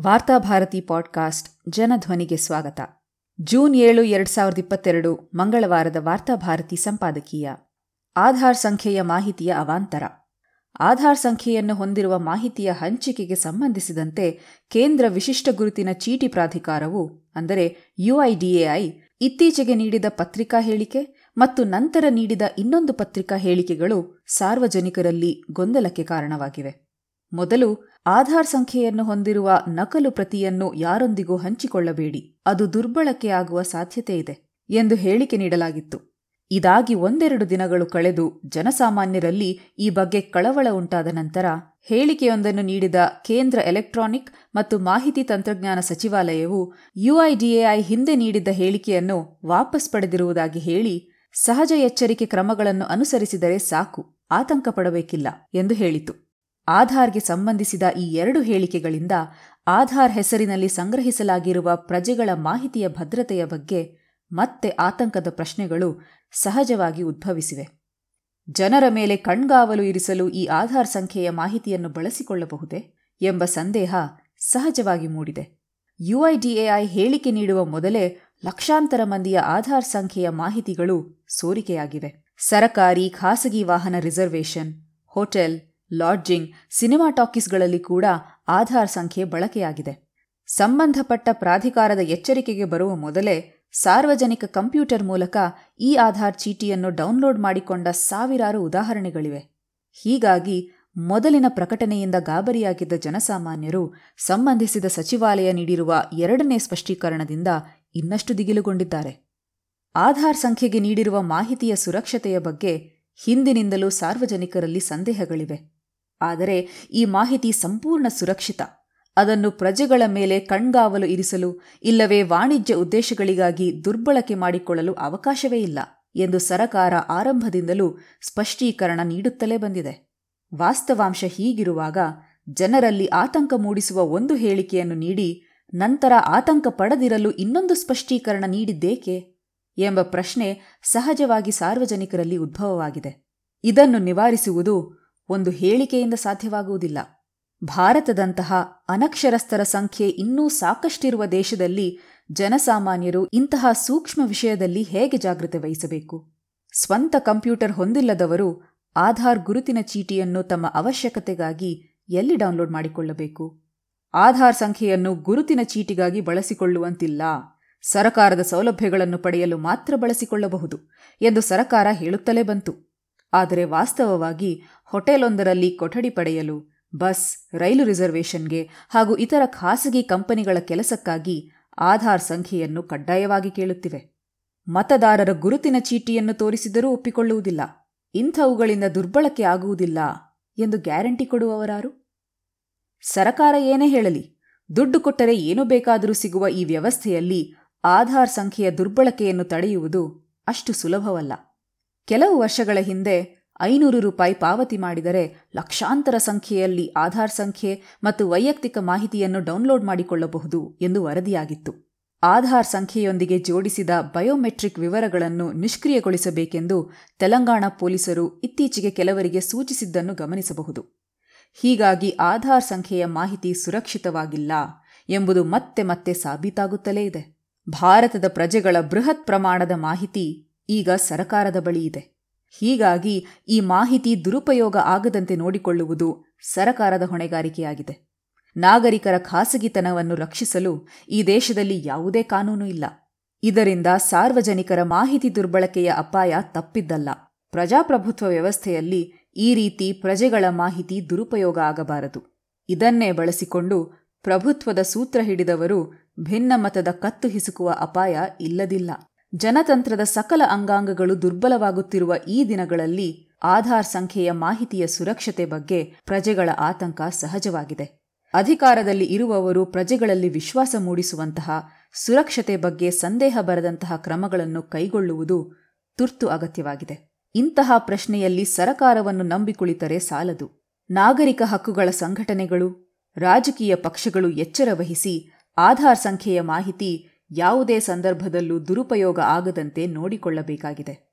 Varthabharati podcast ಜನಧ್ವನಿಗೆ ಸ್ವಾಗತ. June ಏಳು, ಎರಡ್ ಸಾವಿರದ ಇಪ್ಪತ್ತೆರಡು ಮಂಗಳವಾರದ ವಾರ್ತಾಭಾರತಿ ಸಂಪಾದಕೀಯ. ಆಧಾರ್ ಸಂಖ್ಯೆಯ ಮಾಹಿತಿಯ ಅವಾಂತರ. ಆಧಾರ್ ಸಂಖ್ಯೆಯನ್ನು ಹೊಂದಿರುವ ಮಾಹಿತಿಯ ಹಂಚಿಕೆಗೆ ಸಂಬಂಧಿಸಿದಂತೆ ಕೇಂದ್ರ ವಿಶಿಷ್ಟ ಗುರುತಿನ ಚೀಟಿ ಪ್ರಾಧಿಕಾರವು, ಅಂದರೆ ಯುಐಡಿಎಐ ಇತ್ತೀಚೆಗೆ ನೀಡಿದ ಪತ್ರಿಕಾ ಹೇಳಿಕೆ ಮತ್ತು ನಂತರ ನೀಡಿದ ಇನ್ನೊಂದು ಪತ್ರಿಕಾ ಹೇಳಿಕೆಗಳು ಸಾರ್ವಜನಿಕರಲ್ಲಿ ಗೊಂದಲಕ್ಕೆ ಕಾರಣವಾಗಿವೆ. ಮೊದಲು ಆಧಾರ್ ಸಂಖ್ಯೆಯನ್ನು ಹೊಂದಿರುವ ನಕಲು ಪ್ರತಿಯನ್ನು ಯಾರೊಂದಿಗೂ ಹಂಚಿಕೊಳ್ಳಬೇಡಿ. ಅದು ದುರ್ಬಳಕೆಯಾಗುವ ಸಾಧ್ಯತೆ ಇದೆ ಎಂದು ಹೇಳಿಕೆ ನೀಡಲಾಗಿತ್ತು. ಇದಾಗಿ ಒಂದೆರಡು ದಿನಗಳು ಕಳೆದು ಜನಸಾಮಾನ್ಯರಲ್ಲಿ ಈ ಬಗ್ಗೆ ಕಳವಳ ಉಂಟಾದ ನಂತರ ಹೇಳಿಕೆಯೊಂದನ್ನು ನೀಡಿದ ಕೇಂದ್ರ ಎಲೆಕ್ಟ್ರಾನಿಕ್ ಮತ್ತು ಮಾಹಿತಿ ತಂತ್ರಜ್ಞಾನ ಸಚಿವಾಲಯವು ಯುಐಡಿಎಐ ಹಿಂದೆ ನೀಡಿದ್ದ ಹೇಳಿಕೆಯನ್ನು ವಾಪಸ್ ಪಡೆದಿರುವುದಾಗಿ ಹೇಳಿ ಸಹಜ ಎಚ್ಚರಿಕೆ ಕ್ರಮಗಳನ್ನು ಅನುಸರಿಸಿದರೆ ಸಾಕು, ಆತಂಕ ಪಡಬೇಕಿಲ್ಲ ಎಂದು ಹೇಳಿತು. ಆಧಾರ್ಗೆ ಸಂಬಂಧಿಸಿದ ಈ ಎರಡು ಹೇಳಿಕೆಗಳಿಂದ ಆಧಾರ್ ಹೆಸರಿನಲ್ಲಿ ಸಂಗ್ರಹಿಸಲಾಗಿರುವ ಪ್ರಜೆಗಳ ಮಾಹಿತಿಯ ಭದ್ರತೆಯ ಬಗ್ಗೆ ಮತ್ತೆ ಆತಂಕದ ಪ್ರಶ್ನೆಗಳು ಸಹಜವಾಗಿ ಉದ್ಭವಿಸಿವೆ. ಜನರ ಮೇಲೆ ಕಣ್ಗಾವಲು ಇರಿಸಲು ಈ ಆಧಾರ್ ಸಂಖ್ಯೆಯ ಮಾಹಿತಿಯನ್ನು ಬಳಸಿಕೊಳ್ಳಬಹುದೇ ಎಂಬ ಸಂದೇಹ ಸಹಜವಾಗಿ ಮೂಡಿದೆ. ಯುಐಡಿಎಐ ಹೇಳಿಕೆ ನೀಡುವ ಮೊದಲೇ ಲಕ್ಷಾಂತರ ಮಂದಿಯ ಆಧಾರ್ ಸಂಖ್ಯೆಯ ಮಾಹಿತಿಗಳು ಸೋರಿಕೆಯಾಗಿವೆ. ಸರಕಾರಿ ಖಾಸಗಿ ವಾಹನ ರಿಸರ್ವೇಷನ್, ಹೋಟೆಲ್ ಲಾಡ್ಜಿಂಗ್ ಸಿನಿಮಾ ಟಾಕೀಸ್ಗಳಲ್ಲಿ ಕೂಡ ಆಧಾರ್ ಸಂಖ್ಯೆ ಬಳಕೆಯಾಗಿದೆ. ಸಂಬಂಧಪಟ್ಟ ಪ್ರಾಧಿಕಾರದ ಎಚ್ಚರಿಕೆಗೆ ಬರುವ ಮೊದಲೇ ಸಾರ್ವಜನಿಕ ಕಂಪ್ಯೂಟರ್ ಮೂಲಕ ಈ ಆಧಾರ್ ಚೀಟಿಯನ್ನು ಡೌನ್ಲೋಡ್ ಮಾಡಿಕೊಂಡ ಸಾವಿರಾರು ಉದಾಹರಣೆಗಳಿವೆ. ಹೀಗಾಗಿ ಮೊದಲಿನ ಪ್ರಕಟಣೆಯಿಂದ ಗಾಬರಿಯಾಗಿದ್ದ ಜನಸಾಮಾನ್ಯರು ಸಂಬಂಧಿಸಿದ ಸಚಿವಾಲಯ ನೀಡಿರುವ ಎರಡನೇ ಸ್ಪಷ್ಟೀಕರಣದಿಂದ ಇನ್ನಷ್ಟು ದಿಗಿಲುಗೊಂಡಿದ್ದಾರೆ. ಆಧಾರ್ ಸಂಖ್ಯೆಗೆ ನೀಡಿರುವ ಮಾಹಿತಿಯ ಸುರಕ್ಷತೆಯ ಬಗ್ಗೆ ಹಿಂದಿನಿಂದಲೂ ಸಾರ್ವಜನಿಕರಲ್ಲಿ ಸಂದೇಹಗಳಿವೆ. ಆದರೆ ಈ ಮಾಹಿತಿ ಸಂಪೂರ್ಣ ಸುರಕ್ಷಿತ. ಅದನ್ನು ಪ್ರಜೆಗಳ ಮೇಲೆ ಕಣ್ಗಾವಲು ಇರಿಸಲು, ಇಲ್ಲವೇ ವಾಣಿಜ್ಯ ಉದ್ದೇಶಗಳಿಗಾಗಿ ದುರ್ಬಳಕೆ ಮಾಡಿಕೊಳ್ಳಲು ಅವಕಾಶವೇ ಇಲ್ಲ ಎಂದು ಸರಕಾರ ಆರಂಭದಿಂದಲೂ ಸ್ಪಷ್ಟೀಕರಣ ನೀಡುತ್ತಲೇ ಬಂದಿದೆ. ವಾಸ್ತವಾಂಶ ಹೀಗಿರುವಾಗ ಜನರಲ್ಲಿ ಆತಂಕ ಮೂಡಿಸುವ ಒಂದು ಹೇಳಿಕೆಯನ್ನು ನೀಡಿ, ನಂತರ ಆತಂಕ ಪಡೆದಿರಲು ಇನ್ನೊಂದು ಸ್ಪಷ್ಟೀಕರಣ ನೀಡಿದ್ದೇಕೆ ಎಂಬ ಪ್ರಶ್ನೆ ಸಹಜವಾಗಿ ಸಾರ್ವಜನಿಕರಲ್ಲಿ ಉದ್ಭವವಾಗಿದೆ. ಇದನ್ನು ನಿವಾರಿಸುವುದು ಒಂದು ಹೇಳಿಕೆಯಿಂದ ಸಾಧ್ಯವಾಗುವುದಿಲ್ಲ. ಭಾರತದಂತಹ ಅನಕ್ಷರಸ್ಥರ ಸಂಖ್ಯೆ ಇನ್ನೂ ಸಾಕಷ್ಟಿರುವ ದೇಶದಲ್ಲಿ ಜನಸಾಮಾನ್ಯರು ಇಂತಹ ಸೂಕ್ಷ್ಮ ವಿಷಯದಲ್ಲಿ ಹೇಗೆ ಜಾಗೃತೆ ವಹಿಸಬೇಕು? ಸ್ವಂತ ಕಂಪ್ಯೂಟರ್ ಹೊಂದಿಲ್ಲದವರು ಆಧಾರ್ ಗುರುತಿನ ಚೀಟಿಯನ್ನು ತಮ್ಮ ಅವಶ್ಯಕತೆಗಾಗಿ ಎಲ್ಲಿ ಡೌನ್ಲೋಡ್ ಮಾಡಿಕೊಳ್ಳಬೇಕು? ಆಧಾರ್ ಸಂಖ್ಯೆಯನ್ನು ಗುರುತಿನ ಚೀಟಿಗಾಗಿ ಬಳಸಿಕೊಳ್ಳುವಂತಿಲ್ಲ. ಸರಕಾರದ ಸೌಲಭ್ಯಗಳನ್ನು ಪಡೆಯಲು ಮಾತ್ರ ಬಳಸಿಕೊಳ್ಳಬಹುದು ಎಂದು ಸರಕಾರ ಹೇಳುತ್ತಲೇ ಬಂತು. ಆದರೆ ವಾಸ್ತವವಾಗಿ ಹೋಟೆಲೊಂದರಲ್ಲಿ ಕೊಠಡಿ ಪಡೆಯಲು, ಬಸ್, ರೈಲು ರಿಸರ್ವೇಷನ್ಗೆ ಹಾಗೂ ಇತರ ಖಾಸಗಿ ಕಂಪನಿಗಳ ಕೆಲಸಕ್ಕಾಗಿ ಆಧಾರ್ ಸಂಖ್ಯೆಯನ್ನು ಕಡ್ಡಾಯವಾಗಿ ಕೇಳುತ್ತಿವೆ. ಮತದಾರರ ಗುರುತಿನ ಚೀಟಿಯನ್ನು ತೋರಿಸಿದರೂ ಒಪ್ಪಿಕೊಳ್ಳುವುದಿಲ್ಲ. ಇಂಥವುಗಳಿಂದ ದುರ್ಬಳಕೆ ಆಗುವುದಿಲ್ಲ ಎಂದು ಗ್ಯಾರಂಟಿ ಕೊಡುವವರಾರು? ಸರಕಾರ ಏನೇ ಹೇಳಲಿ, ದುಡ್ಡು ಕೊಟ್ಟರೆ ಏನು ಬೇಕಾದರೂ ಸಿಗುವ ಈ ವ್ಯವಸ್ಥೆಯಲ್ಲಿ ಆಧಾರ್ ಸಂಖ್ಯೆಯ ದುರ್ಬಳಕೆಯನ್ನು ತಡೆಯುವುದು ಅಷ್ಟು ಸುಲಭವಲ್ಲ. ಕೆಲವು ವರ್ಷಗಳ ಹಿಂದೆ ಐನೂರು ರೂಪಾಯಿ ಪಾವತಿ ಮಾಡಿದರೆ ಲಕ್ಷಾಂತರ ಸಂಖ್ಯೆಯಲ್ಲಿ ಆಧಾರ್ ಸಂಖ್ಯೆ ಮತ್ತು ವೈಯಕ್ತಿಕ ಮಾಹಿತಿಯನ್ನು ಡೌನ್ಲೋಡ್ ಮಾಡಿಕೊಳ್ಳಬಹುದು ಎಂದು ವರದಿಯಾಗಿತ್ತು. ಆಧಾರ್ ಸಂಖ್ಯೆಯೊಂದಿಗೆ ಜೋಡಿಸಿದ ಬಯೋಮೆಟ್ರಿಕ್ ವಿವರಗಳನ್ನು ನಿಷ್ಕ್ರಿಯಗೊಳಿಸಬೇಕೆಂದು ತೆಲಂಗಾಣ ಪೊಲೀಸರು ಇತ್ತೀಚೆಗೆ ಕೆಲವರಿಗೆ ಸೂಚಿಸಿದ್ದನ್ನು ಗಮನಿಸಬಹುದು. ಹೀಗಾಗಿ ಆಧಾರ್ ಸಂಖ್ಯೆಯ ಮಾಹಿತಿ ಸುರಕ್ಷಿತವಾಗಿಲ್ಲ ಎಂಬುದು ಮತ್ತೆ ಮತ್ತೆ ಸಾಬೀತಾಗುತ್ತಲೇ ಇದೆ. ಭಾರತದ ಪ್ರಜೆಗಳ ಬೃಹತ್ ಪ್ರಮಾಣದ ಮಾಹಿತಿ ಈಗ ಸರಕಾರದ ಬಳಿ ಇದೆ. ಹೀಗಾಗಿ ಈ ಮಾಹಿತಿ ದುರುಪಯೋಗ ಆಗದಂತೆ ನೋಡಿಕೊಳ್ಳುವುದು ಸರಕಾರದ ಹೊಣೆಗಾರಿಕೆಯಾಗಿದೆ. ನಾಗರಿಕರ ಖಾಸಗಿತನವನ್ನು ರಕ್ಷಿಸಲು ಈ ದೇಶದಲ್ಲಿ ಯಾವುದೇ ಕಾನೂನು ಇಲ್ಲ. ಇದರಿಂದ ಸಾರ್ವಜನಿಕರ ಮಾಹಿತಿ ದುರ್ಬಳಕೆಯ ಅಪಾಯ ತಪ್ಪಿದ್ದಲ್ಲ. ಪ್ರಜಾಪ್ರಭುತ್ವ ವ್ಯವಸ್ಥೆಯಲ್ಲಿ ಈ ರೀತಿ ಪ್ರಜೆಗಳ ಮಾಹಿತಿ ದುರುಪಯೋಗ ಆಗಬಾರದು. ಇದನ್ನೇ ಬಳಸಿಕೊಂಡು ಪ್ರಭುತ್ವದ ಸೂತ್ರ ಹಿಡಿದವರು ಭಿನ್ನಮತದ ಕತ್ತು ಹಿಸುಕುವ ಅಪಾಯ ಇಲ್ಲದಿಲ್ಲ. ಜನತಂತ್ರದ ಸಕಲ ಅಂಗಾಂಗಗಳು ದುರ್ಬಲವಾಗುತ್ತಿರುವ ಈ ದಿನಗಳಲ್ಲಿ ಆಧಾರ್ ಸಂಖ್ಯೆಯ ಮಾಹಿತಿಯ ಸುರಕ್ಷತೆ ಬಗ್ಗೆ ಪ್ರಜೆಗಳ ಆತಂಕ ಸಹಜವಾಗಿದೆ. ಅಧಿಕಾರದಲ್ಲಿ ಇರುವವರು ಪ್ರಜೆಗಳಲ್ಲಿ ವಿಶ್ವಾಸ ಮೂಡಿಸುವಂತಹ, ಸುರಕ್ಷತೆ ಬಗ್ಗೆ ಸಂದೇಹ ಬರದಂತಹ ಕ್ರಮಗಳನ್ನು ಕೈಗೊಳ್ಳುವುದು ತುರ್ತು ಅಗತ್ಯವಾಗಿದೆ. ಇಂತಹ ಪ್ರಶ್ನೆಯಲ್ಲಿ ಸರಕಾರವನ್ನು ನಂಬಿಕುಳಿತರೆ ಸಾಲದು. ನಾಗರಿಕ ಹಕ್ಕುಗಳ ಸಂಘಟನೆಗಳು, ರಾಜಕೀಯ ಪಕ್ಷಗಳು ಎಚ್ಚರ ವಹಿಸಿ ಆಧಾರ್ ಸಂಖ್ಯೆಯ ಮಾಹಿತಿ ಯಾವುದೇ ಸಂದರ್ಭದಲ್ಲೂ ದುರುಪಯೋಗ ಆಗದಂತೆ ನೋಡಿಕೊಳ್ಳಬೇಕಾಗಿದೆ.